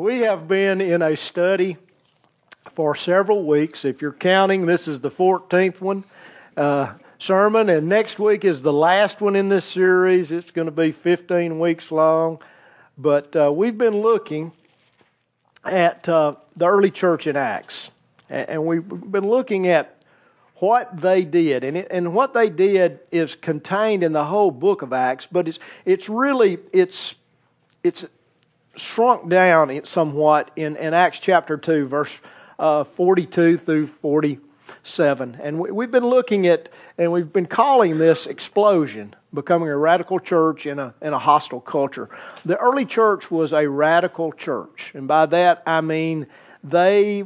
We have been in a study for several weeks. If you're counting, this is the 14th one uh, sermon, and next week is the last one in this series. It's going to be 15 weeks long. But uh, we've been looking at uh, the early church in Acts, and we've been looking at what they did, and it, and what they did is contained in the whole book of Acts. But it's it's really it's it's shrunk down somewhat in, in Acts chapter 2, verse uh, 42 through 47. And we, have been looking at, and we've been calling this explosion, becoming a radical church in a, in a hostile culture. The early church was a radical church. And by that I mean they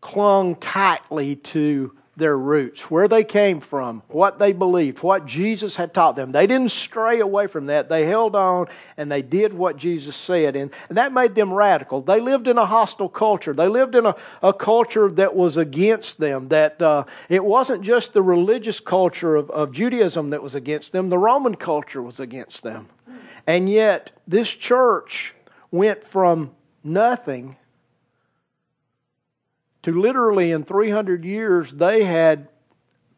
clung tightly to their roots, where they came from, what they believed, what Jesus had taught them. They didn't stray away from that. They held on and they did what Jesus said. And, that made them radical. They lived in a hostile culture. They lived in a, a culture that was against them, that uh, it wasn't just the religious culture of, of Judaism that was against them, the Roman culture was against them. And yet, this church went from nothing to literally in 300 years, they had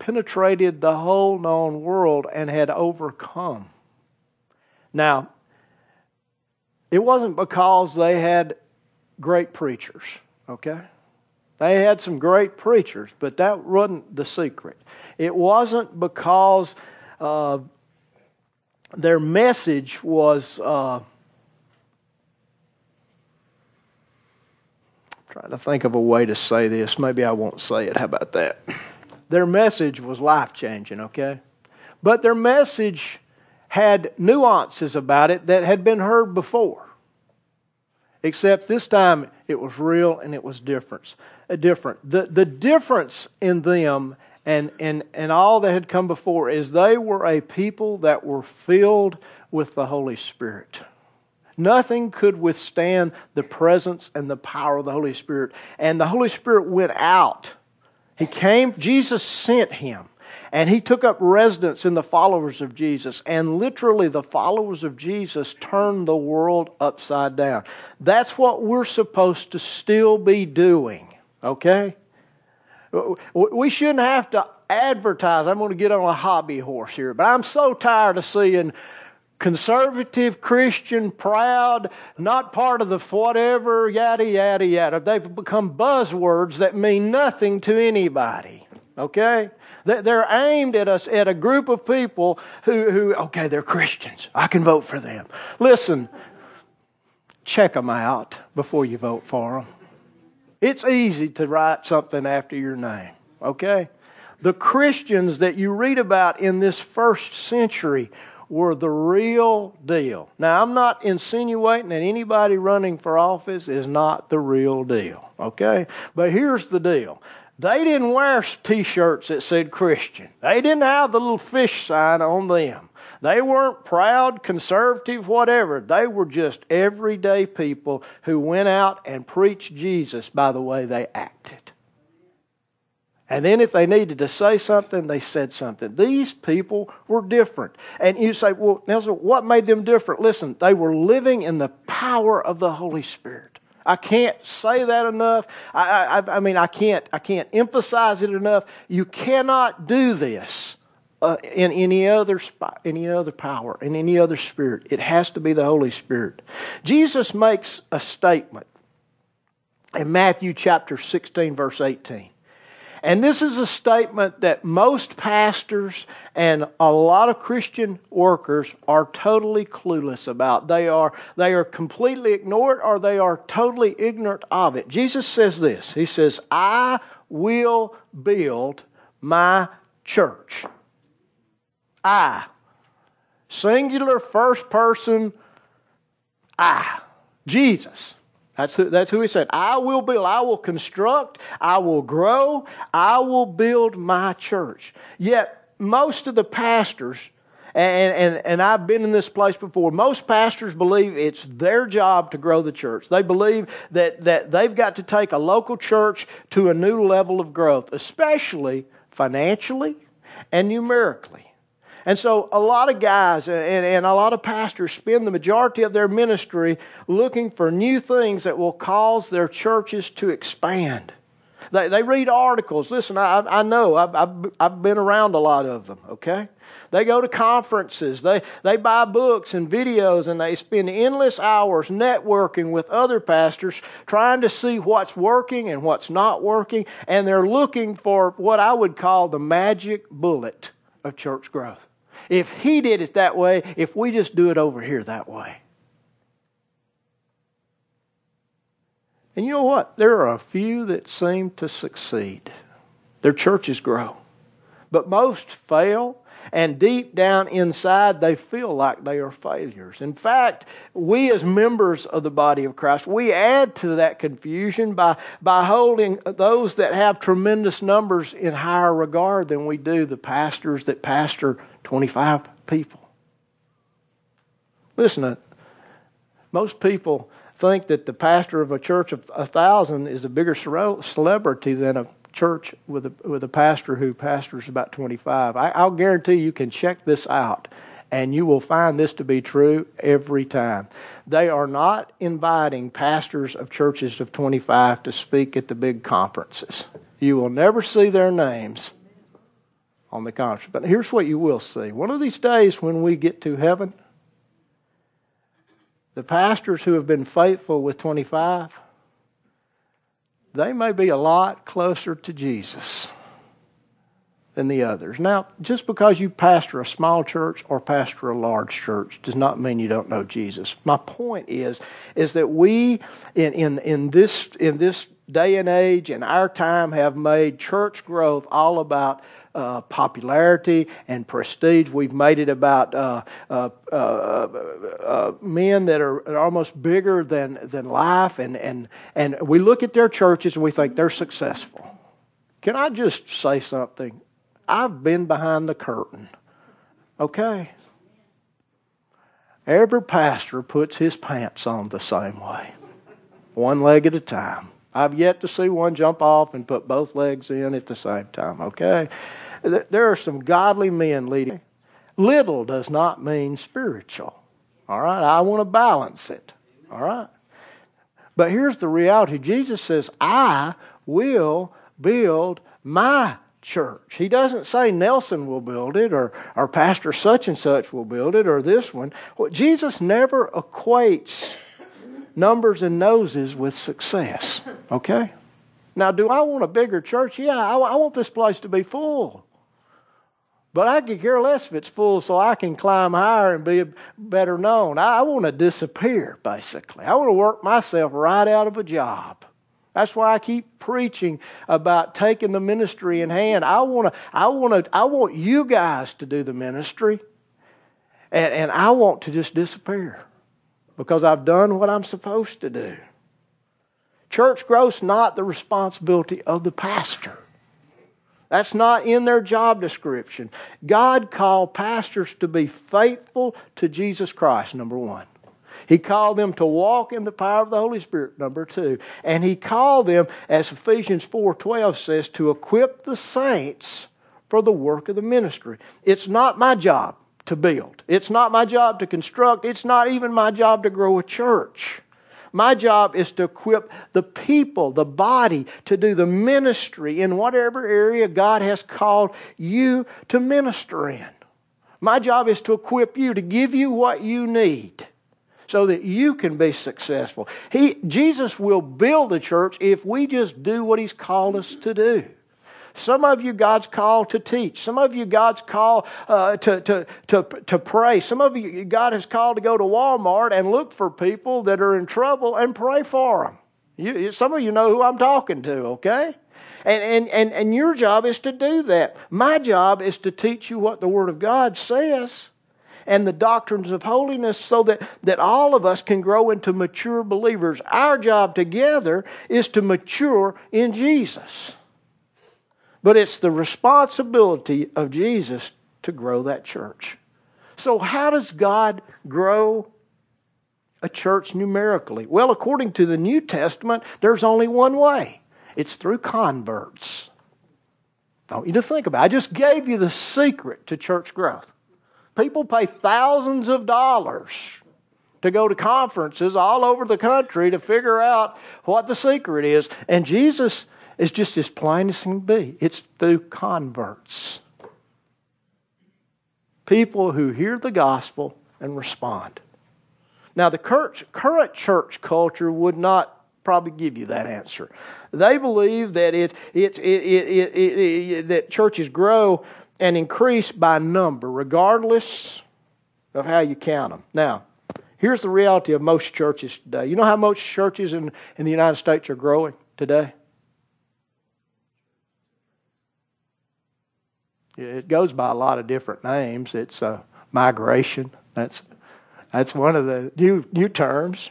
penetrated the whole known world and had overcome. Now, it wasn't because they had great preachers, okay? They had some great preachers, but that wasn't the secret. It wasn't because uh, their message was. Uh, trying to think of a way to say this. Maybe I won't say it. How about that? Their message was life changing, okay? But their message had nuances about it that had been heard before. Except this time it was real and it was different. A uh, different. The, the difference in them and, and, and all that had come before is they were a people that were filled with the Holy Spirit. Nothing could withstand the presence and the power of the Holy Spirit. And the Holy Spirit went out. He came, Jesus sent him. And he took up residence in the followers of Jesus. And literally, the followers of Jesus turned the world upside down. That's what we're supposed to still be doing, okay? We shouldn't have to advertise. I'm going to get on a hobby horse here, but I'm so tired of seeing conservative, Christian, proud, not part of the whatever, yada, yada, yada. They've become buzzwords that mean nothing to anybody. Okay? They're aimed at us, at a group of people who, who, okay, they're Christians. I can vote for them. Listen, check them out before you vote for them. It's easy to write something after your name. Okay? The Christians that you read about in this first century were the real deal. Now, I'm not insinuating that anybody running for office is not the real deal, okay? But here's the deal. They didn't wear t shirts that said Christian. They didn't have the little fish sign on them. They weren't proud, conservative, whatever. They were just everyday people who went out and preached Jesus by the way they acted. And then if they needed to say something, they said something. These people were different. And you say, well, Nelson, what made them different? Listen, they were living in the power of the Holy Spirit. I can't say that enough. I, I, I mean, I can't, I can't emphasize it enough. You cannot do this uh, in any other spot, any other power, in any other spirit. It has to be the Holy Spirit. Jesus makes a statement in Matthew chapter 16, verse 18. And this is a statement that most pastors and a lot of Christian workers are totally clueless about. They are, they are completely ignored or they are totally ignorant of it. Jesus says this He says, I will build my church. I. Singular first person, I. Jesus. That's who, that's who he said. I will build, I will construct, I will grow, I will build my church. Yet, most of the pastors, and, and, and I've been in this place before, most pastors believe it's their job to grow the church. They believe that, that they've got to take a local church to a new level of growth, especially financially and numerically. And so a lot of guys and, and a lot of pastors spend the majority of their ministry looking for new things that will cause their churches to expand. They, they read articles. Listen, I, I know, I've, I've, I've been around a lot of them, okay? They go to conferences, they, they buy books and videos, and they spend endless hours networking with other pastors trying to see what's working and what's not working, and they're looking for what I would call the magic bullet of church growth. If he did it that way, if we just do it over here that way. And you know what? There are a few that seem to succeed. Their churches grow. But most fail, and deep down inside, they feel like they are failures. In fact, we as members of the body of Christ, we add to that confusion by, by holding those that have tremendous numbers in higher regard than we do the pastors that pastor 25 people. Listen, uh, most people think that the pastor of a church of a thousand is a bigger celebrity than a church with a, with a pastor who pastors about 25. I, I'll guarantee you can check this out and you will find this to be true every time. They are not inviting pastors of churches of 25 to speak at the big conferences. You will never see their names on the conference. But here's what you will see. One of these days when we get to heaven, the pastors who have been faithful with 25 they may be a lot closer to Jesus than the others. Now, just because you pastor a small church or pastor a large church does not mean you don't know Jesus. My point is, is that we in, in, in this in this day and age in our time have made church growth all about uh, popularity and prestige. We've made it about uh uh, uh, men that are almost bigger than, than life, and, and, and we look at their churches and we think they're successful. Can I just say something? I've been behind the curtain. Okay? Every pastor puts his pants on the same way, one leg at a time. I've yet to see one jump off and put both legs in at the same time, okay? There are some godly men leading. Little does not mean spiritual. All right? I want to balance it. All right? But here's the reality Jesus says, I will build my church. He doesn't say Nelson will build it or, or Pastor such and such will build it or this one. Well, Jesus never equates numbers and noses with success. Okay? Now, do I want a bigger church? Yeah, I, I want this place to be full. But I could care less if it's full so I can climb higher and be better known. I, want to disappear, basically. I want to work myself right out of a job. That's why I keep preaching about taking the ministry in hand. I want to, I want to, I want you guys to do the ministry, and, and I want to just disappear because I've done what I'm supposed to do. Church growth's not the responsibility of the pastor. That's not in their job description. God called pastors to be faithful to Jesus Christ, number one. He called them to walk in the power of the Holy Spirit, number two. And he called them, as Ephesians 4.12 says, to equip the saints for the work of the ministry. It's not my job to build. It's not my job to construct. It's not even my job to grow a church. My job is to equip the people, the body, to do the ministry in whatever area God has called you to minister in. My job is to equip you, to give you what you need so that you can be successful. He, Jesus will build the church if we just do what He's called us to do. Some of you, God's called to teach. Some of you, God's called uh, to, to, to, to pray. Some of you, God has called to go to Walmart and look for people that are in trouble and pray for them. You, some of you know who I'm talking to, okay? And, and, and, and your job is to do that. My job is to teach you what the Word of God says and the doctrines of holiness so that, that all of us can grow into mature believers. Our job together is to mature in Jesus. But it's the responsibility of Jesus to grow that church. So, how does God grow a church numerically? Well, according to the New Testament, there's only one way it's through converts. I want you to think about it. I just gave you the secret to church growth. people pay thousands of dollars to go to conferences all over the country to figure out what the secret is. And Jesus is just as plain as can be it's through converts. People who hear the gospel and respond. Now, the current church culture would not probably give you that answer. They believe that it, it, it, that churches grow and increase by number, regardless of how you count them. Now, here's the reality of most churches today. You know how most churches in, in the United States are growing today? It goes by a lot of different names. It's uh, migration. That's that's one of the new new terms.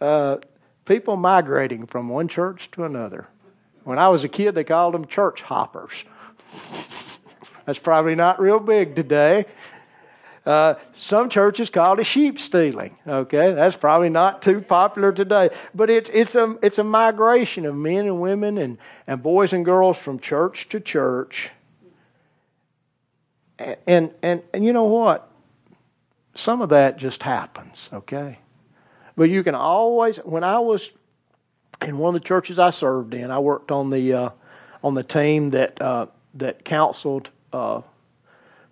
Uh, people migrating from one church to another. When I was a kid, they called them church hoppers. That's probably not real big today. Uh, some churches call it sheep stealing. Okay, that's probably not too popular today. But it's it's a it's a migration of men and women and, and boys and girls from church to church. And, and and you know what? Some of that just happens. Okay, but you can always. When I was in one of the churches I served in, I worked on the uh, on the team that uh, that counseled uh,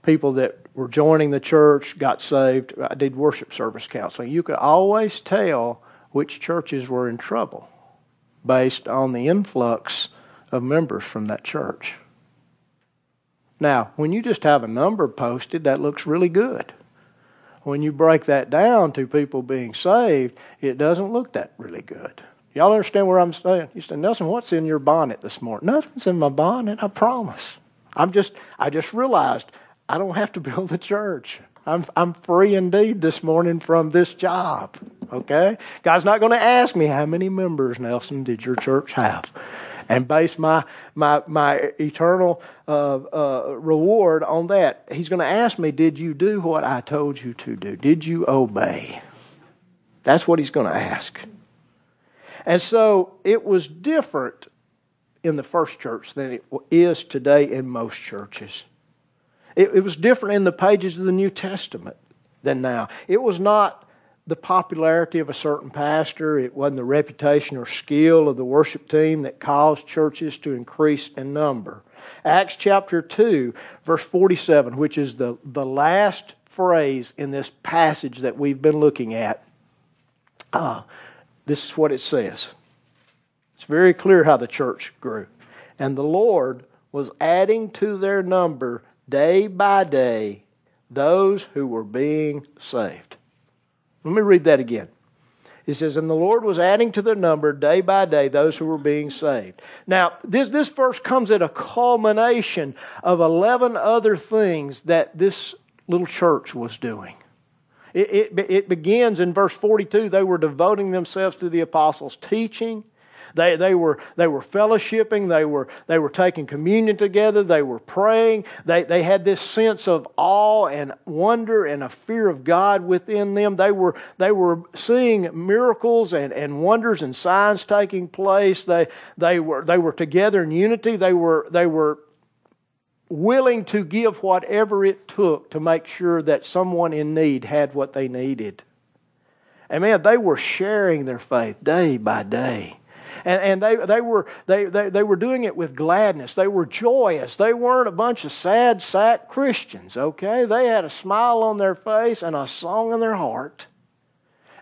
people that were joining the church, got saved. I did worship service counseling. You could always tell which churches were in trouble based on the influx of members from that church. Now, when you just have a number posted, that looks really good. When you break that down to people being saved, it doesn't look that really good. Y'all understand where I'm saying? You say, Nelson, what's in your bonnet this morning? Nothing's in my bonnet, I promise. I'm just I just realized I don't have to build the church. I'm I'm free indeed this morning from this job. Okay? God's not going to ask me how many members, Nelson, did your church have? And base my my my eternal uh, uh, reward on that. He's going to ask me, "Did you do what I told you to do? Did you obey?" That's what he's going to ask. And so it was different in the first church than it is today in most churches. It, it, was different in the pages of the New Testament than now. It was not the popularity of a certain pastor, it wasn't the reputation or skill of the worship team that caused churches to increase in number. Acts chapter 2, verse 47, which is the, the last phrase in this passage that we've been looking at, uh, this is what it says. It's very clear how the church grew. And the Lord was adding to their number day by day those who were being saved. Let me read that again. It says, And the Lord was adding to their number day by day those who were being saved. Now, this, this verse comes at a culmination of 11 other things that this little church was doing. It, it, it begins in verse 42 they were devoting themselves to the apostles' teaching they, they, were, they were fellowshipping, they were, they were taking communion together, they were praying. They, they had this sense of awe and wonder and a fear of God within them. They were, they were seeing miracles and, and wonders and signs taking place. They, they, were, they were together in unity. They were, they were willing to give whatever it took to make sure that someone in need had what they needed. And man, they were sharing their faith day by day. And, and they, they, were, they, they, they were doing it with gladness. They were joyous. They weren't a bunch of sad sack Christians, okay? They had a smile on their face and a song in their heart.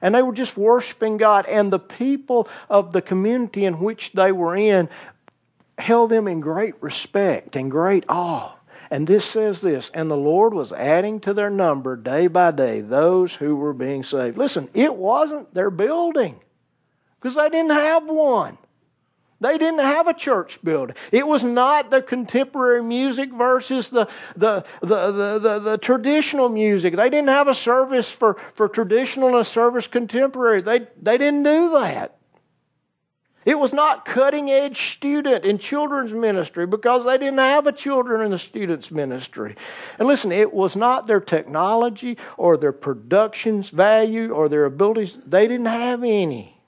And they were just worshiping God. And the people of the community in which they were in held them in great respect and great awe. And this says this, and the Lord was adding to their number day by day those who were being saved. Listen, it wasn't their building because they didn't have one. They didn't have a church building. It was not the contemporary music versus the, the, the, the, the, traditional music. They didn't have a service for, for traditional and a service contemporary. They, they didn't do that. It was not cutting edge student in children's ministry because they didn't have a children in the students' ministry. And listen, it was not their technology or their productions value or their abilities. They didn't have any.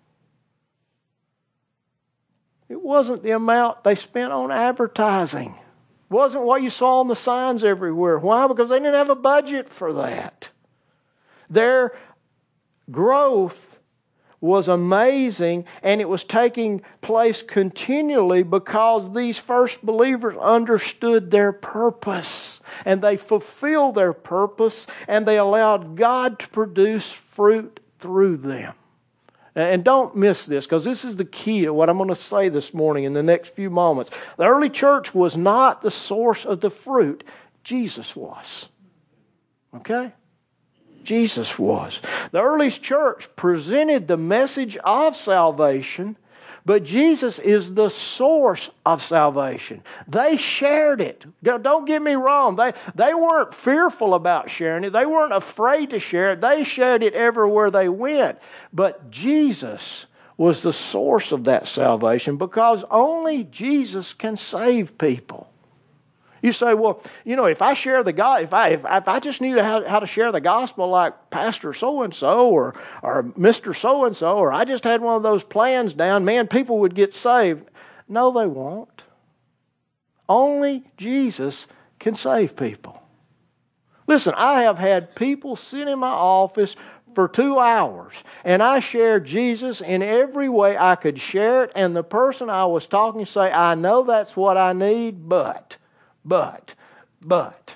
It wasn't the amount they spent on advertising. It Wasn't what you saw on the signs everywhere. Why? Because they didn't have a budget for that. Their growth was amazing and it was taking place continually because these first believers understood their purpose and they fulfilled their purpose and they allowed God to produce fruit through them. And don't miss this because this is the key to what I'm going to say this morning in the next few moments. The early church was not the source of the fruit, Jesus was. Okay? Jesus was. The earliest church presented the message of salvation, but Jesus is the source of salvation. They shared it. Don't get me wrong. They, they weren't fearful about sharing it. They weren't afraid to share it. They shared it everywhere they went. But Jesus was the source of that salvation because only Jesus can save people. You say, well, you know, if I share the gospel, if I if, if I just knew how, how to share the gospel like Pastor so and so or or Mister so and so, or I just had one of those plans down, man, people would get saved. No, they won't. Only Jesus can save people. Listen, I have had people sit in my office for two hours and I shared Jesus in every way I could share it, and the person I was talking to say, I know that's what I need, but but, but.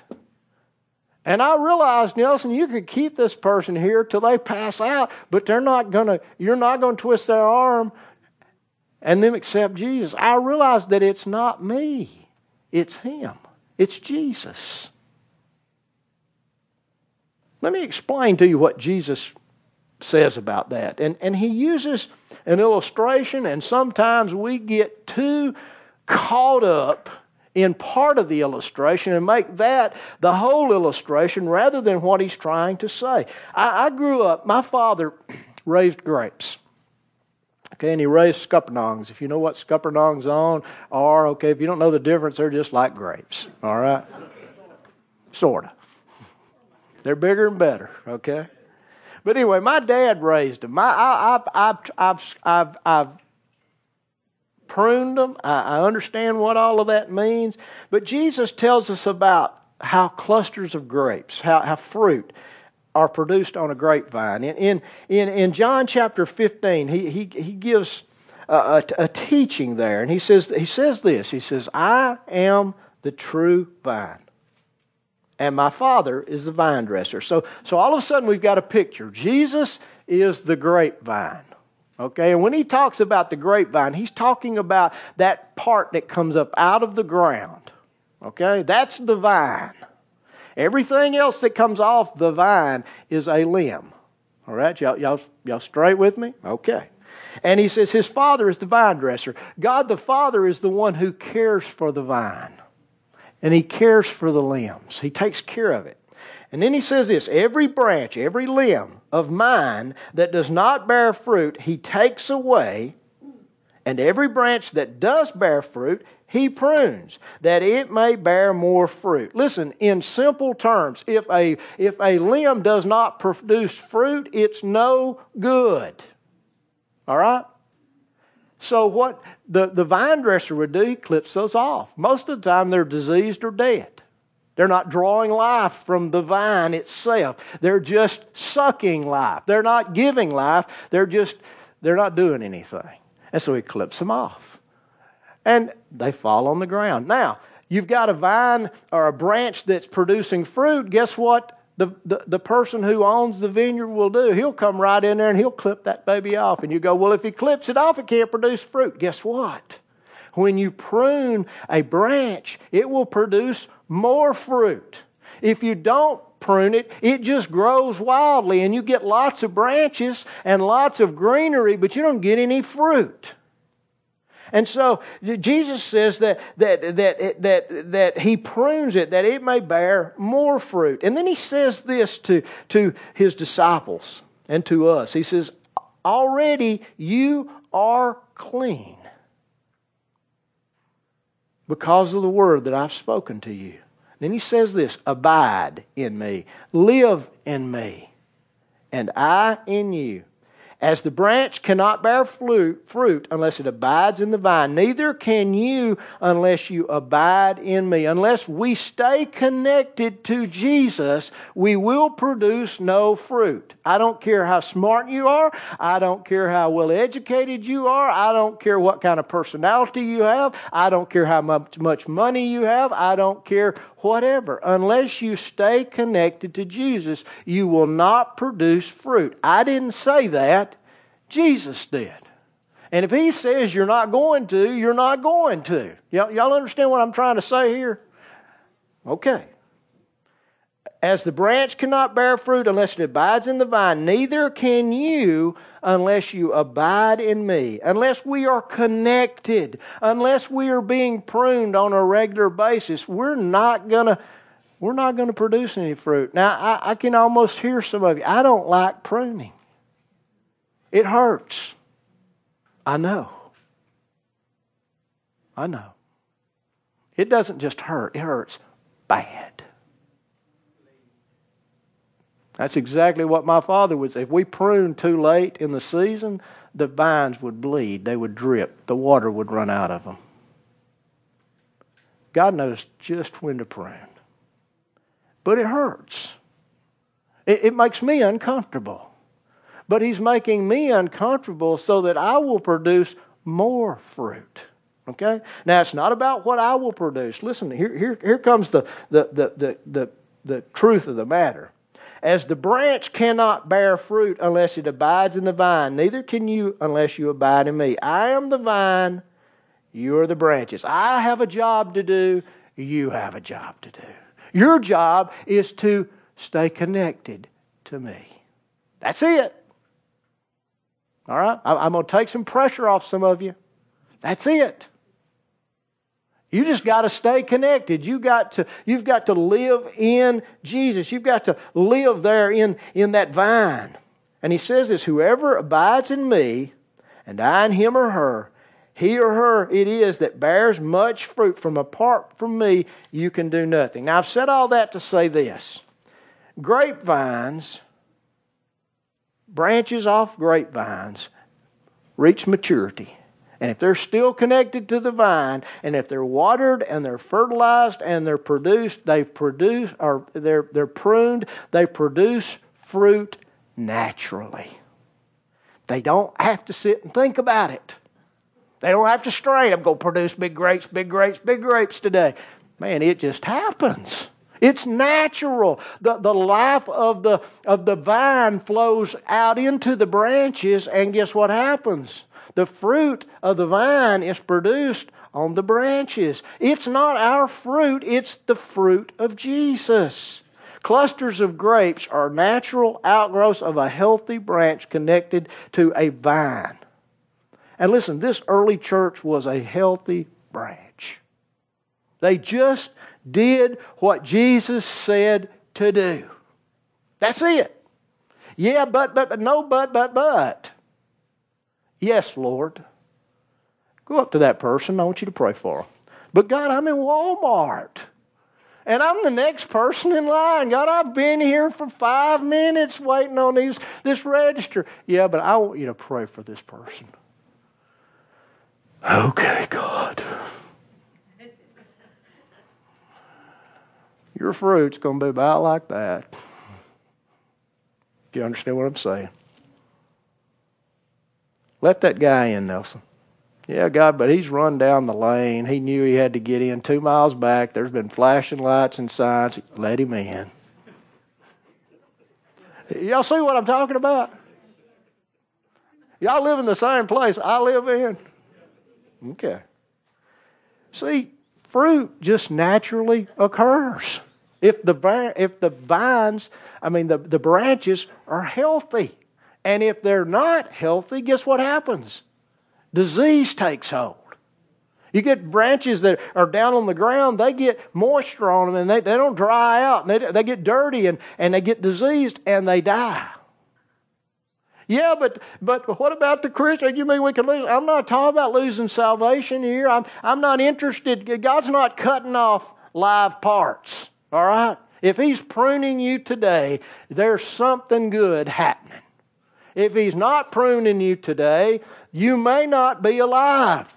And I realized, Nelson, you could keep this person here till they pass out, but they're not gonna, you're not gonna twist their arm and them accept Jesus. I realized that it's not me, it's Him, it's Jesus. Let me explain to you what Jesus says about that. And, and he uses an illustration, and sometimes we get too caught up in part of the illustration and make that the whole illustration rather than what he's trying to say. I, I grew up, my father raised grapes. Okay, and he raised scuppernongs. If you know what scuppernongs on are, okay, if you don't know the difference, they're just like grapes. All right? Sort of. They're bigger and better, okay? But anyway, my dad raised them. My, I, I've, I've, I've, I've pruned them. I, I understand what all of that means. But Jesus tells us about how clusters of grapes, how, how fruit, are produced on a grapevine. In, in, in, John chapter 15, he, he, he gives a, a, a, teaching there, and he says, he says this He says, I am the true vine, and my Father is the vine dresser. So, so all of a sudden, we've got a picture. Jesus is the grapevine. Okay, and when he talks about the grapevine, he's talking about that part that comes up out of the ground. Okay, that's the vine. Everything else that comes off the vine is a limb. All right, y'all, y'all, y'all straight with me? Okay. And he says his father is the vine dresser. God the Father is the one who cares for the vine. And he cares for the limbs, he takes care of it. And then he says this every branch, every limb of mine that does not bear fruit, he takes away. And every branch that does bear fruit, he prunes, that it may bear more fruit. Listen, in simple terms, if a, if a limb does not produce fruit, it's no good. All right? So, what the, the vine dresser would do, he clips those off. Most of the time, they're diseased or dead. They're not drawing life from the vine itself. They're just sucking life. They're not giving life. They're just, they're not doing anything. And so he clips them off. And they fall on the ground. Now, you've got a vine or a branch that's producing fruit. Guess what? The, the, the person who owns the vineyard will do. He'll come right in there and he'll clip that baby off. And you go, well, if he clips it off, it can't produce fruit. Guess what? When you prune a branch, it will produce more fruit. If you don't prune it, it just grows wildly and you get lots of branches and lots of greenery, but you don't get any fruit. And so Jesus says that, that, that, that, that he prunes it that it may bear more fruit. And then he says this to, to his disciples and to us. He says, Already you are clean because of the word that I've spoken to you. Then he says this Abide in me, live in me, and I in you. As the branch cannot bear fruit unless it abides in the vine, neither can you unless you abide in me. Unless we stay connected to Jesus, we will produce no fruit. I don't care how smart you are. I don't care how well educated you are. I don't care what kind of personality you have. I don't care how much, money you have. I don't care whatever. Unless you stay connected to Jesus, you will not produce fruit. I didn't say that. Jesus did. And if he says you're not going to, you're not going to. Y'all, understand what I'm trying to say here? Okay. As the branch cannot bear fruit unless it abides in the vine, neither can you unless you abide in me. Unless we are connected, unless we are being pruned on a regular basis, we're not gonna we're not going to produce any fruit. Now, I, I can almost hear some of you. I don't like pruning. It hurts. I know. I know. It doesn't just hurt, it hurts bad. That's exactly what my father would say. If we pruned too late in the season, the vines would bleed, they would drip, the water would run out of them. God knows just when to prune. But it hurts. It, it makes me uncomfortable. But He's making me uncomfortable so that I will produce more fruit. Okay? Now, it's not about what I will produce. Listen, here, here, here comes the, the, the, the, the, the truth of the matter. As the branch cannot bear fruit unless it abides in the vine, neither can you unless you abide in me. I am the vine, you are the branches. I have a job to do, you have a job to do. Your job is to stay connected to me. That's it. All right? I'm going to take some pressure off some of you. That's it. You just got to stay connected. You got to, you've got to live in Jesus. You've got to live there in, in that vine. And he says this whoever abides in me, and I in him or her, he or her it is that bears much fruit. From apart from me, you can do nothing. Now, I've said all that to say this grapevines, branches off grapevines, reach maturity. And if they're still connected to the vine, and if they're watered and they're fertilized and they're produced, they've produced or they're they're pruned, they produce fruit naturally. They don't have to sit and think about it. They don't have to strain. I'm going to produce big grapes, big grapes, big grapes today. Man, it just happens. It's natural. The, the life of the, of the vine flows out into the branches, and guess what happens? The fruit of the vine is produced on the branches. It's not our fruit, it's the fruit of Jesus. Clusters of grapes are natural outgrowths of a healthy branch connected to a vine. And listen, this early church was a healthy branch. They just did what Jesus said to do. That's it. Yeah, but, but, but, no, but, but, but. Yes, Lord. Go up to that person. I want you to pray for them. But God, I'm in Walmart. And I'm the next person in line. God, I've been here for five minutes waiting on these, this register. Yeah, but I want you to pray for this person. Okay, God. Your fruit's going to be about like that. Do you understand what I'm saying? Let that guy in, Nelson. Yeah, God, but he's run down the lane. He knew he had to get in two miles back. There's been flashing lights and signs. Let him in. Y'all see what I'm talking about? Y'all live in the same place I live in. Okay. See, fruit just naturally occurs. If the, if the vines, I mean, the, the branches are healthy. And if they're not healthy, guess what happens? Disease takes hold. You get branches that are down on the ground, they get moisture on them and they, they don't dry out and they, they get dirty and, and they get diseased and they die. Yeah, but but what about the Christian? You mean we can lose? I'm not talking about losing salvation here. I'm I'm not interested. God's not cutting off live parts. All right. If He's pruning you today, there's something good happening. If He's not pruning you today, you may not be alive.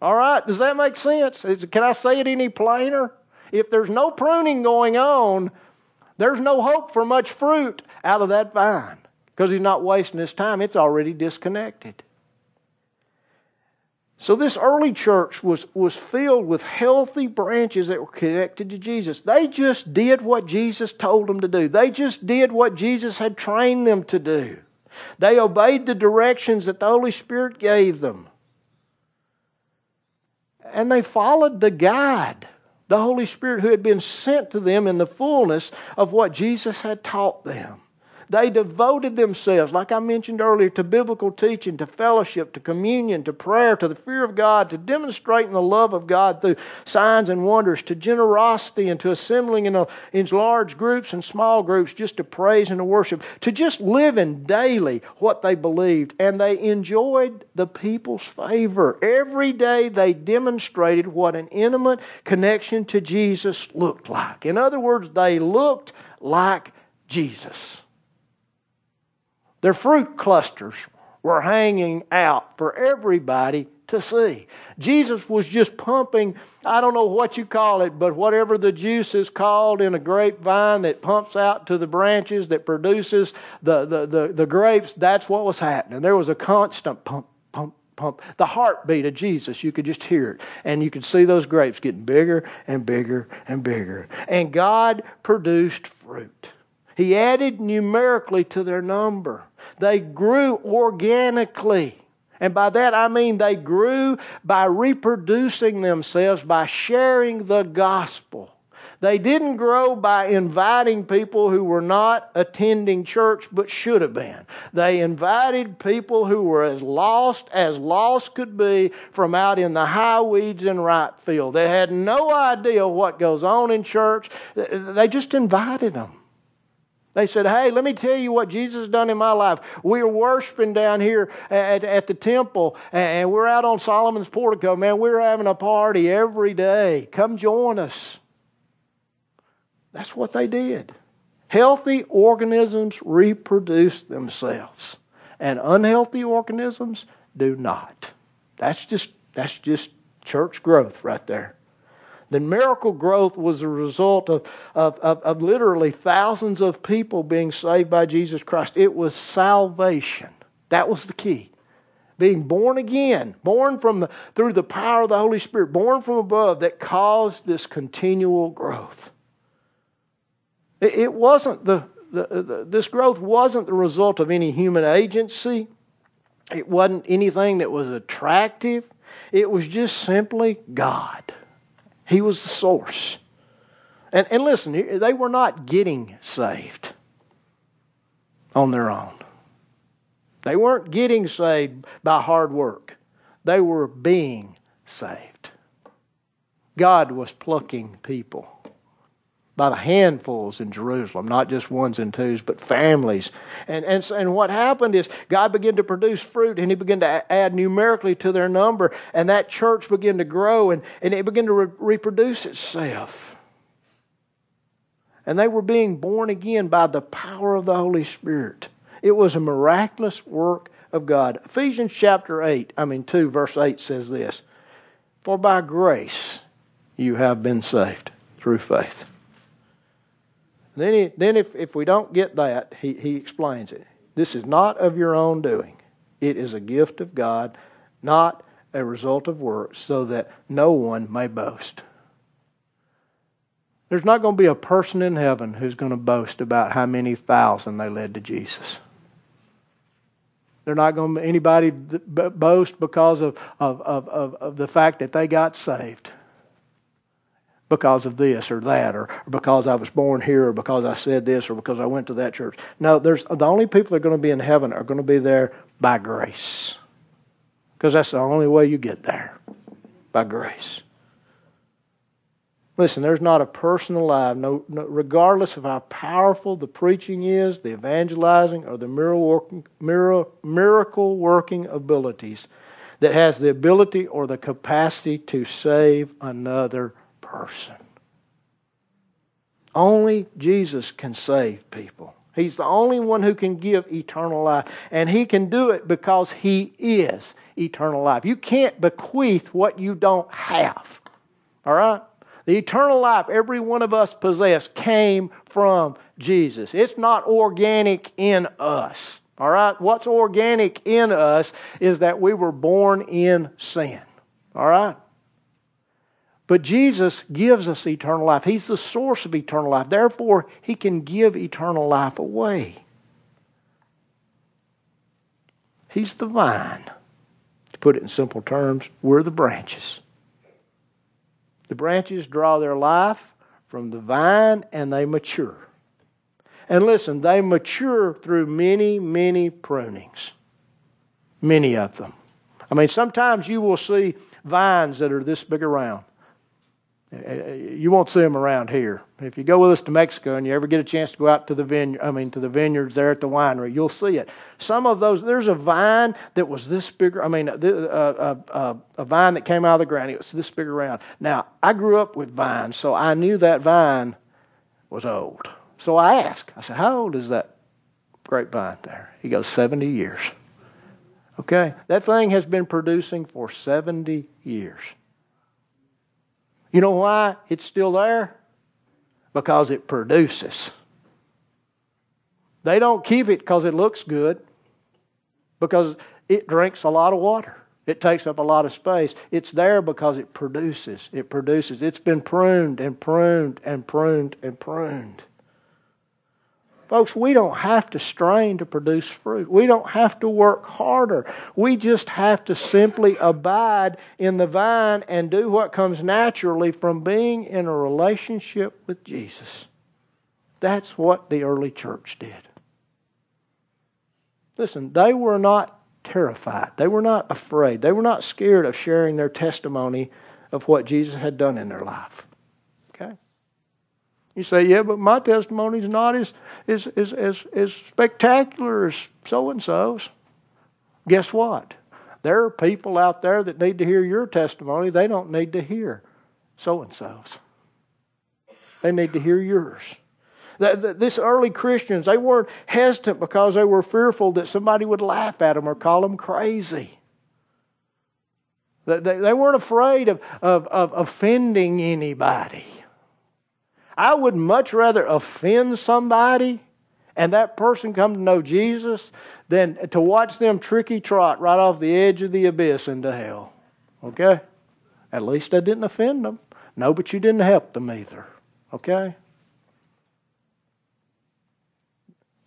All right, does that make sense? Can I say it any plainer? If there's no pruning going on, there's no hope for much fruit out of that vine because he's not wasting his time. It's already disconnected. So this early church was, was filled with healthy branches that were connected to Jesus. They just did what Jesus told them to do. They just did what Jesus had trained them to do. They obeyed the directions that the Holy Spirit gave them. And they followed the guide, the Holy Spirit who had been sent to them in the fullness of what Jesus had taught them. They devoted themselves, like I mentioned earlier, to biblical teaching, to fellowship, to communion, to prayer, to the fear of God, to demonstrating the love of God through signs and wonders, to generosity and to assembling in, a, in large groups and small groups just to praise and to worship, to just living daily what they believed. And they enjoyed the people's favor. Every day they demonstrated what an intimate connection to Jesus looked like. In other words, they looked like Jesus. Their fruit clusters were hanging out for everybody to see. Jesus was just pumping, I don't know what you call it, but whatever the juice is called in a grapevine that pumps out to the branches that produces the, the, the, the grapes, that's what was happening. There was a constant pump, pump, pump. The heartbeat of Jesus, you could just hear it. And you could see those grapes getting bigger and bigger and bigger. And God produced fruit. He added numerically to their number. They grew organically. And by that I mean they grew by reproducing themselves, by sharing the gospel. They didn't grow by inviting people who were not attending church but should have been. They invited people who were as lost as lost could be from out in the high weeds in right field. They had no idea what goes on in church. They just invited them. They said, Hey, let me tell you what Jesus has done in my life. We are worshiping down here at, at the temple, and we're out on Solomon's portico. Man, we're having a party every day. Come join us. That's what they did. Healthy organisms reproduce themselves, and unhealthy organisms do not. That's just, that's just church growth right there. The miracle growth was a result of, of, of, of, literally thousands of people being saved by Jesus Christ. It was salvation. That was the key. Being born again, born from the, through the power of the Holy Spirit, born from above, that caused this continual growth. It, it wasn't the, the, the, this growth wasn't the result of any human agency. It wasn't anything that was attractive. It was just simply God. He was the source. And, and listen, they were not getting saved on their own. They weren't getting saved by hard work, they were being saved. God was plucking people by the handfuls in Jerusalem, not just ones and twos, but families. And, and, and what happened is God began to produce fruit and He began to add numerically to their number, and that church began to grow and, and it began to re- reproduce itself. And they were being born again by the power of the Holy Spirit. It was a miraculous work of God. Ephesians chapter 8, I mean 2, verse 8 says this For by grace you have been saved through faith. Then, he, then if, if we don't get that, he, he explains it. This is not of your own doing, it is a gift of God, not a result of works, so that no one may boast. There's not going to be a person in heaven who's going to boast about how many thousand they led to Jesus. They're not going to anybody boast because of, of, of, of, of the fact that they got saved because of this or that, or, or, because I was born here, or because I said this, or because I went to that church. No, there's the only people that are going to be in heaven are going to be there by grace, because that's the only way you get there, by grace. Listen, there's not a person alive, no, no, regardless of how powerful the preaching is, the evangelizing, or the miracle miracle working abilities, that has the ability or the capacity to save another person. Only Jesus can save people. He's the only one who can give eternal life. And He can do it because He is eternal life. You can't bequeath what you don't have. All right? The eternal life every one of us possess came from Jesus. It's not organic in us. All right? What's organic in us is that we were born in sin. All right? But Jesus gives us eternal life. He's the source of eternal life. Therefore, He can give eternal life away. He's the vine. To put it in simple terms, we're the branches. The branches draw their life from the vine and they mature. And listen, they mature through many, many prunings. Many of them. I mean, sometimes you will see vines that are this big around. Uh, uh, you won't see them around here. If you go with us to Mexico and you ever get a chance to go out to the vineyard, I mean to the vineyards there at the winery, you'll see it. Some of those, there's a vine that was this big. I mean, a, a, a, a vine that came out of the ground. It was this big around. Now, I grew up with vines, so I knew that vine was old. So I asked. I said, "How old is that grapevine there?" He goes, "70 years." Okay, that thing has been producing for 70 years. You know why it's still there? Because it produces. They don't keep it because it looks good, because it drinks a lot of water. It takes up a lot of space. It's there because it produces. It produces. It's been pruned and pruned and pruned and pruned. Folks, we don't have to strain to produce fruit. We don't have to work harder. We just have to simply abide in the vine and do what comes naturally from being in a relationship with Jesus. That's what the early church did. Listen, they were not terrified. They were not afraid. They were not scared of sharing their testimony of what Jesus had done in their life. You say, yeah, but my testimony is not as, as, as, as, as spectacular as so and so's. Guess what? There are people out there that need to hear your testimony. They don't need to hear so and so's. They need to hear yours. This early Christians, they weren't hesitant because they were fearful that somebody would laugh at them or call them crazy. They weren't afraid of, of, of offending anybody. I would much rather offend somebody and that person come to know Jesus than to watch them tricky trot right off the edge of the abyss into hell. Okay? At least I didn't offend them. No, but you didn't help them either. Okay?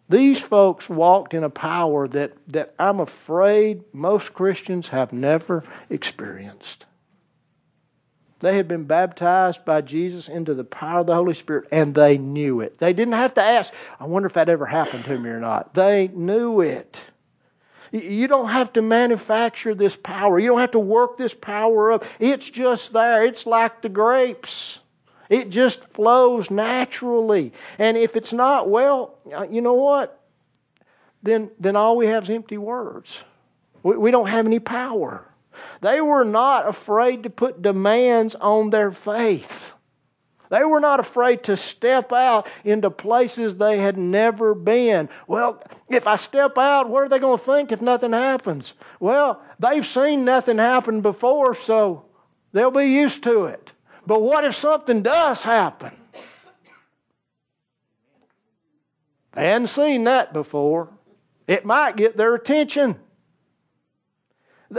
These folks walked in a power that, that I'm afraid most Christians have never experienced. They had been baptized by Jesus into the power of the Holy Spirit, and they knew it. They didn't have to ask, I wonder if that ever happened to me or not. They knew it. You don't have to manufacture this power. You don't have to work this power up. It's just there. It's like the grapes. It just flows naturally. And if it's not, well, you know what? Then, then all we have is empty words. We, we don't have any power. They were not afraid to put demands on their faith. They were not afraid to step out into places they had never been. Well, if I step out, what are they going to think if nothing happens? Well, they've seen nothing happen before, so they'll be used to it. But what if something does happen? They hadn't seen that before. It might get their attention.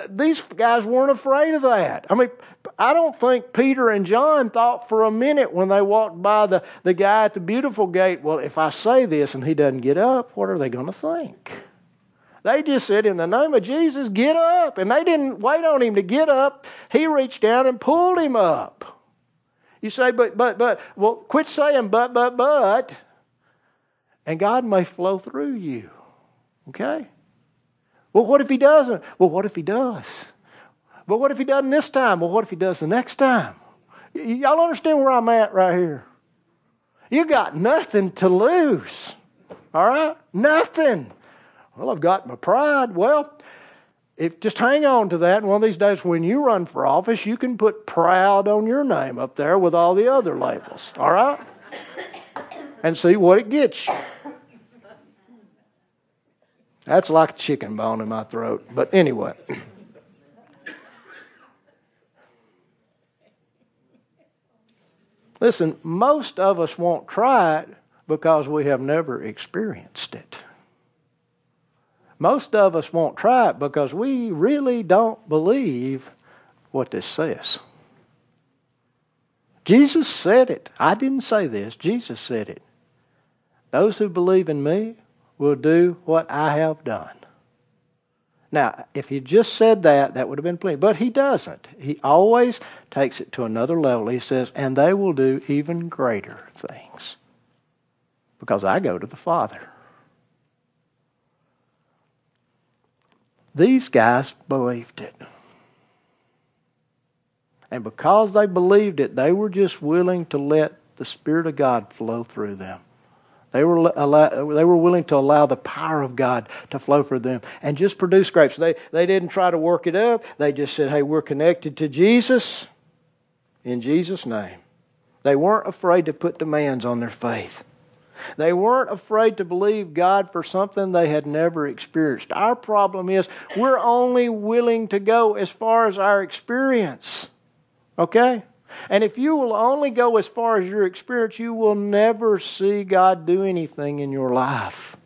These guys weren't afraid of that. I mean, I don't think Peter and John thought for a minute when they walked by the, the guy at the beautiful gate, well, if I say this and he doesn't get up, what are they going to think? They just said, in the name of Jesus, get up. And they didn't wait on him to get up. He reached down and pulled him up. You say, but, but, but, well, quit saying but, but, but. And God may flow through you. Okay? Well, what if he doesn't? Well, what if he does? But what if he doesn't this time? Well, what if he does the next time? Y- y'all understand where I'm at right here? You got nothing to lose. All right? Nothing. Well, I've got my pride. Well, if just hang on to that, and one of these days when you run for office, you can put proud on your name up there with all the other labels. All right? And see what it gets you. That's like a chicken bone in my throat. But anyway. Listen, most of us won't try it because we have never experienced it. Most of us won't try it because we really don't believe what this says. Jesus said it. I didn't say this. Jesus said it. Those who believe in me will do what I have done. Now, if he just said that, that would have been plenty. But he doesn't. He always takes it to another level. He says, and they will do even greater things because I go to the Father. These guys believed it. And because they believed it, they were just willing to let the Spirit of God flow through them. They were, they were willing to allow the power of God to flow for them and just produce grapes. They, they didn't try to work it up. They just said, hey, we're connected to Jesus in Jesus' name. They weren't afraid to put demands on their faith. They weren't afraid to believe God for something they had never experienced. Our problem is we're only willing to go as far as our experience. Okay? And if you will only go as far as your experience, you will never see God do anything in your life.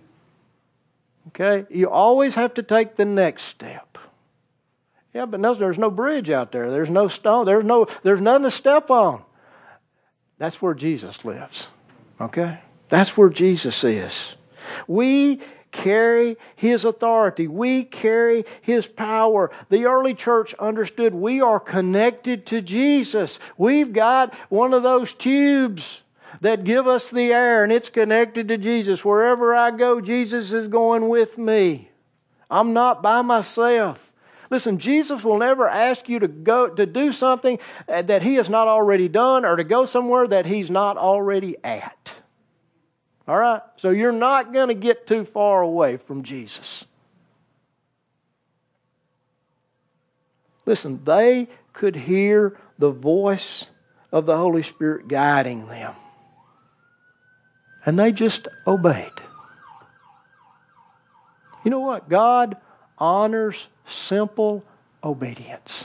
Okay? You always have to take the next step. Yeah, but no, there's no bridge out there. There's no stone. There's no there's nothing to step on. That's where Jesus lives. Okay? That's where Jesus is. We carry His authority. We carry His power. The early church understood we are connected to Jesus. We've got one of those tubes that give us the air and it's connected to Jesus. Wherever I go, Jesus is going with me. I'm not by myself. Listen, Jesus will never ask you to go to do something that he has not already done or to go somewhere that he's not already at. All right? So you're not going to get too far away from Jesus. Listen, they could hear the voice of the Holy Spirit guiding them. And they just obeyed. You know what? God honors simple obedience.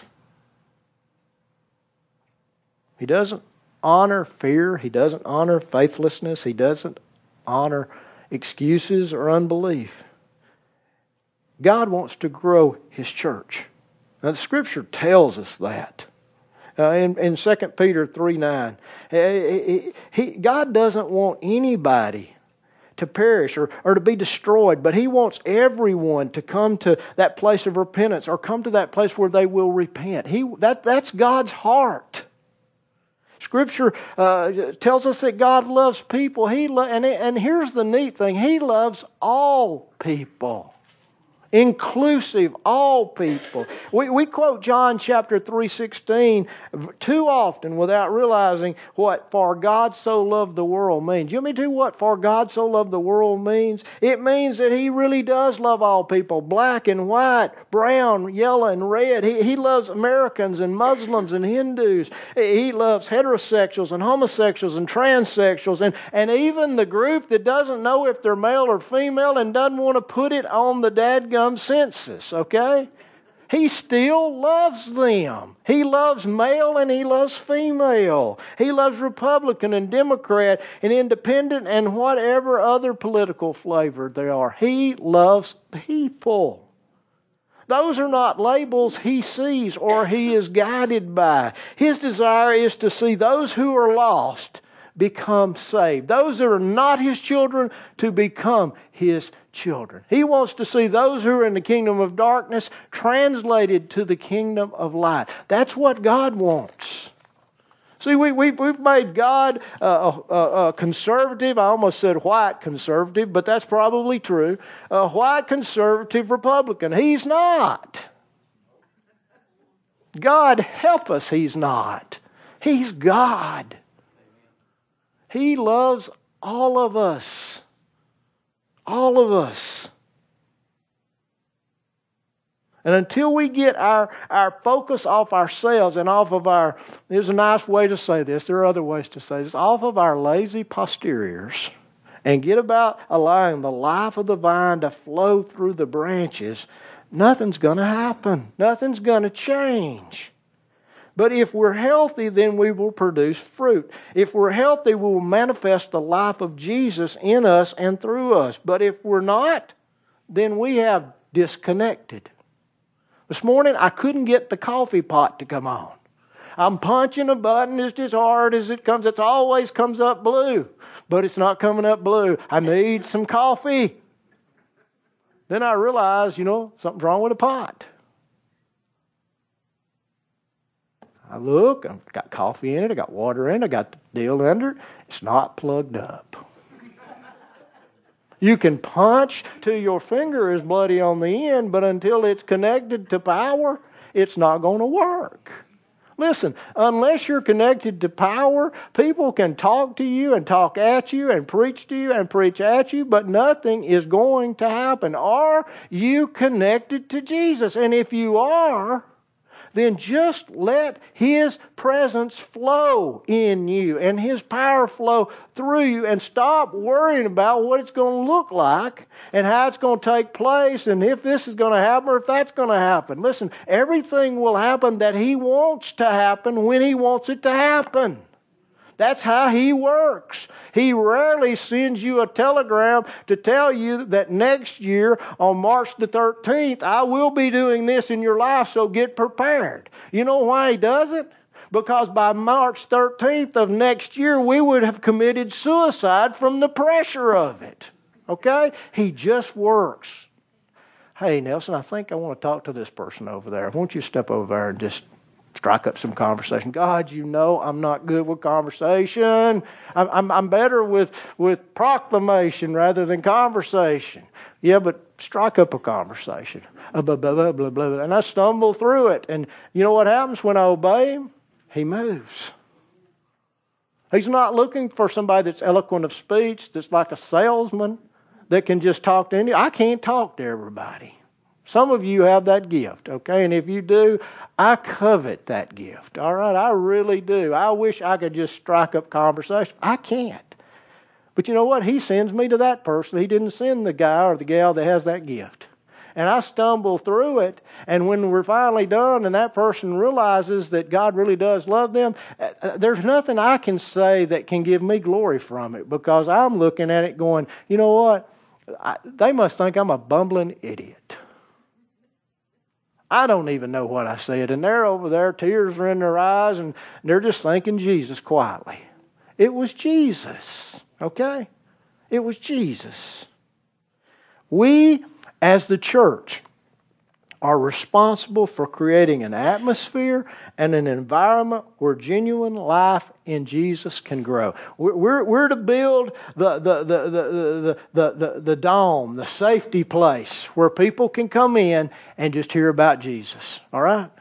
He doesn't honor fear. He doesn't honor faithlessness. He doesn't honor excuses or unbelief. God wants to grow His church. Now, the Scripture tells us that. Uh, in, in 2 Peter 3 9, he, he, God doesn't want anybody to perish or, or to be destroyed, but He wants everyone to come to that place of repentance or come to that place where they will repent. He, that, that's God's heart. Scripture uh, tells us that God loves people. He lo- and, and here's the neat thing He loves all people inclusive, all people. We, we quote John chapter 3.16 too often without realizing what for God so loved the world means. You mean to what for God so loved the world means? It means that He really does love all people, black and white, brown, yellow, and red. He, he loves Americans and Muslims and Hindus. He loves heterosexuals and homosexuals and transsexuals and, and even the group that doesn't know if they're male or female and doesn't want to put it on the dadgum census, okay? He still loves them. He loves male and he loves female. He loves Republican and Democrat and independent and whatever other political flavor they are. He loves people. Those are not labels he sees or he is guided by. His desire is to see those who are lost become saved. Those that are not his children to become his children. He wants to see those who are in the kingdom of darkness translated to the kingdom of light. That's what God wants. See, we, we, we've made God uh, a, conservative. I almost said white conservative, but that's probably true. A white conservative Republican. He's not. God help us, He's not. He's God. He loves all of us. All of us. And until we get our, our focus off ourselves and off of our, there's a nice way to say this, there are other ways to say this, off of our lazy posteriors and get about allowing the life of the vine to flow through the branches, nothing's going to happen. Nothing's going to change. But if we're healthy, then we will produce fruit. If we're healthy, we will manifest the life of Jesus in us and through us. But if we're not, then we have disconnected. This morning, I couldn't get the coffee pot to come on. I'm punching a button just as hard as it comes. It always comes up blue, but it's not coming up blue. I need some coffee. Then I realize, you know, something's wrong with the pot. I look, I've got coffee in it, I got water in it, I got the deal under it. It's not plugged up. You can punch till your finger is bloody on the end, but until it's connected to power, it's not going to work. Listen, unless you're connected to power, people can talk to you and talk at you and preach to you and preach at you, but nothing is going to happen. Are you connected to Jesus? And if you are, then just let His presence flow in you and His power flow through you and stop worrying about what it's going to look like and how it's going to take place and if this is going to happen or if that's going to happen. Listen, everything will happen that He wants to happen when He wants it to happen. That's how he works. He rarely sends you a telegram to tell you that next year on March the 13th, I will be doing this in your life, so get prepared. You know why he does it? Because by March 13th of next year, we would have committed suicide from the pressure of it. Okay? He just works. Hey, Nelson, I think I want to talk to this person over there. Won't you step over there and just strike up some conversation. God, you know I'm not good with conversation. I'm, I'm, I'm better with, with proclamation rather than conversation. Yeah, but strike up a conversation. Uh, blah, blah, blah, blah, blah. And I stumble through it. And you know what happens when I obey him? He moves. He's not looking for somebody that's eloquent of speech, that's like a salesman that can just talk to any. I can't talk to everybody. Some of you have that gift, okay? And if you do, I covet that gift, all right? I really do. I wish I could just strike up conversation. I can't. But you know what? He sends me to that person. He didn't send the guy or the gal that has that gift. And I stumble through it, and when we're finally done and that person realizes that God really does love them, uh, uh, there's nothing I can say that can give me glory from it because I'm looking at it going, you know what? I, they must think I'm a bumbling idiot. I don't even know what I said. And they're over there, tears are in their eyes, and they're just thanking Jesus quietly. It was Jesus, okay? It was Jesus. We, as the church, are responsible for creating an atmosphere and an environment where genuine life in Jesus can grow. We're, we're to build the, the, the, the, the, the, the dome, the safety place where people can come in and just hear about Jesus. All right?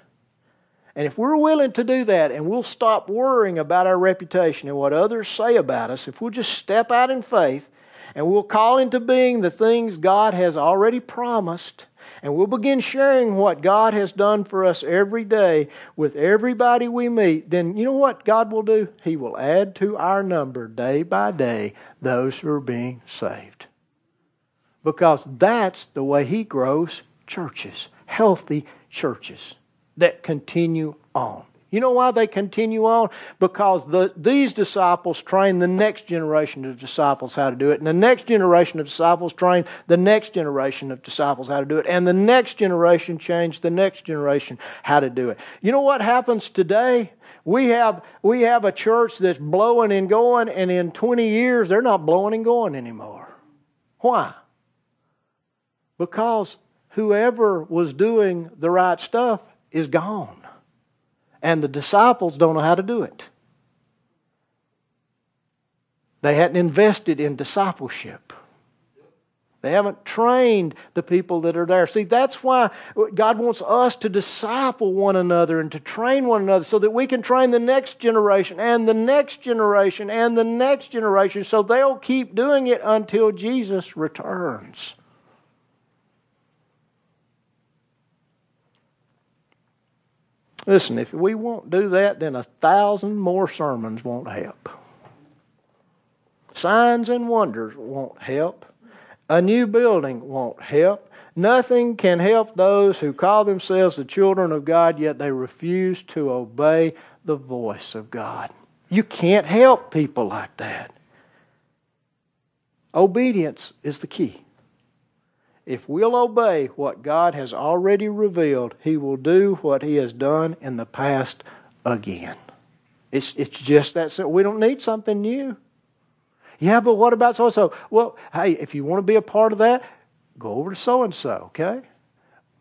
And if we're willing to do that and we'll stop worrying about our reputation and what others say about us, if we'll just step out in faith and we'll call into being the things God has already promised and we'll begin sharing what God has done for us every day with everybody we meet, then you know what God will do? He will add to our number day by day those who are being saved. Because that's the way He grows churches, healthy churches that continue on. You know why they continue on? Because the, these disciples train the next generation of disciples how to do it, and the next generation of disciples train the next generation of disciples how to do it, and the next generation change the next generation how to do it. You know what happens today? We have, we have a church that's blowing and going, and in 20 years, they're not blowing and going anymore. Why? Because whoever was doing the right stuff is gone and the disciples don't know how to do it. They hadn't invested in discipleship. They haven't trained the people that are there. See, that's why God wants us to disciple one another and to train one another so that we can train the next generation and the next generation and the next generation so they'll keep doing it until Jesus returns. Listen, if we won't do that, then a thousand more sermons won't help. Signs and wonders won't help. A new building won't help. Nothing can help those who call themselves the children of God, yet they refuse to obey the voice of God. You can't help people like that. Obedience is the key. If we'll obey what God has already revealed, He will do what He has done in the past again. It's, it's just that simple. We don't need something new. Yeah, but what about so and so? Well, hey, if you want to be a part of that, go over to so and so, okay?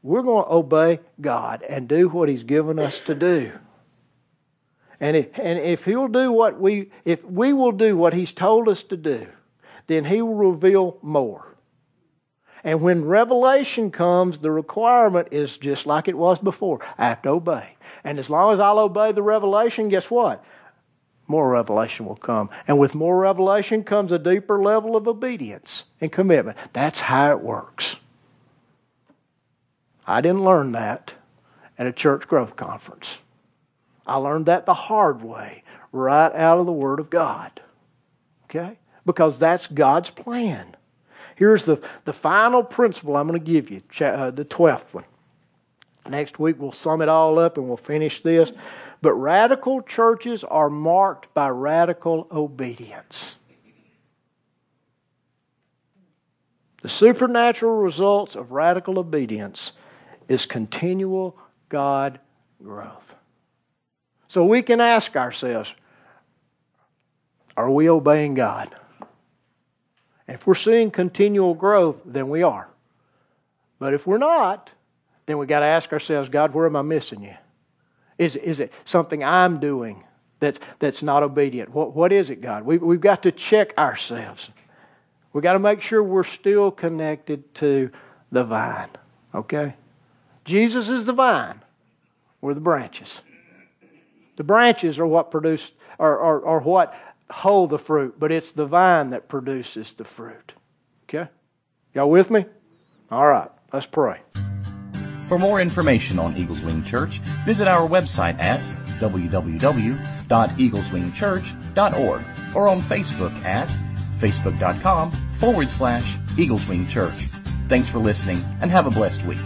We're going to obey God and do what He's given us to do. And if, and if He'll do what we, if we will do what He's told us to do, then He will reveal more. And when revelation comes, the requirement is just like it was before. I have to obey. And as long as I'll obey the revelation, guess what? More revelation will come. And with more revelation comes a deeper level of obedience and commitment. That's how it works. I didn't learn that at a church growth conference. I learned that the hard way, right out of the Word of God. Okay? Because that's God's plan. Here's the, the final principle I'm going to give you, uh, the 12th one. Next week we'll sum it all up and we'll finish this. But radical churches are marked by radical obedience. The supernatural results of radical obedience is continual God growth. So we can ask ourselves are we obeying God? If we're seeing continual growth, then we are. But if we're not, then we got to ask ourselves, God, where am I missing you? Is, is it something I'm doing that's, that's not obedient? What, what is it, God? We, we've got to check ourselves. We've got to make sure we're still connected to the vine. Okay? Jesus is the vine. We're the branches. The branches are what produce, are, are, are what hold the fruit, but it's the vine that produces the fruit. Okay? Y'all with me? All right, let's pray. For more information on Eagles Wing Church, visit our website at www.eagleswingchurch.org or on Facebook at facebook.com forward slash Eagles Wing Church. Thanks for listening and have a blessed week.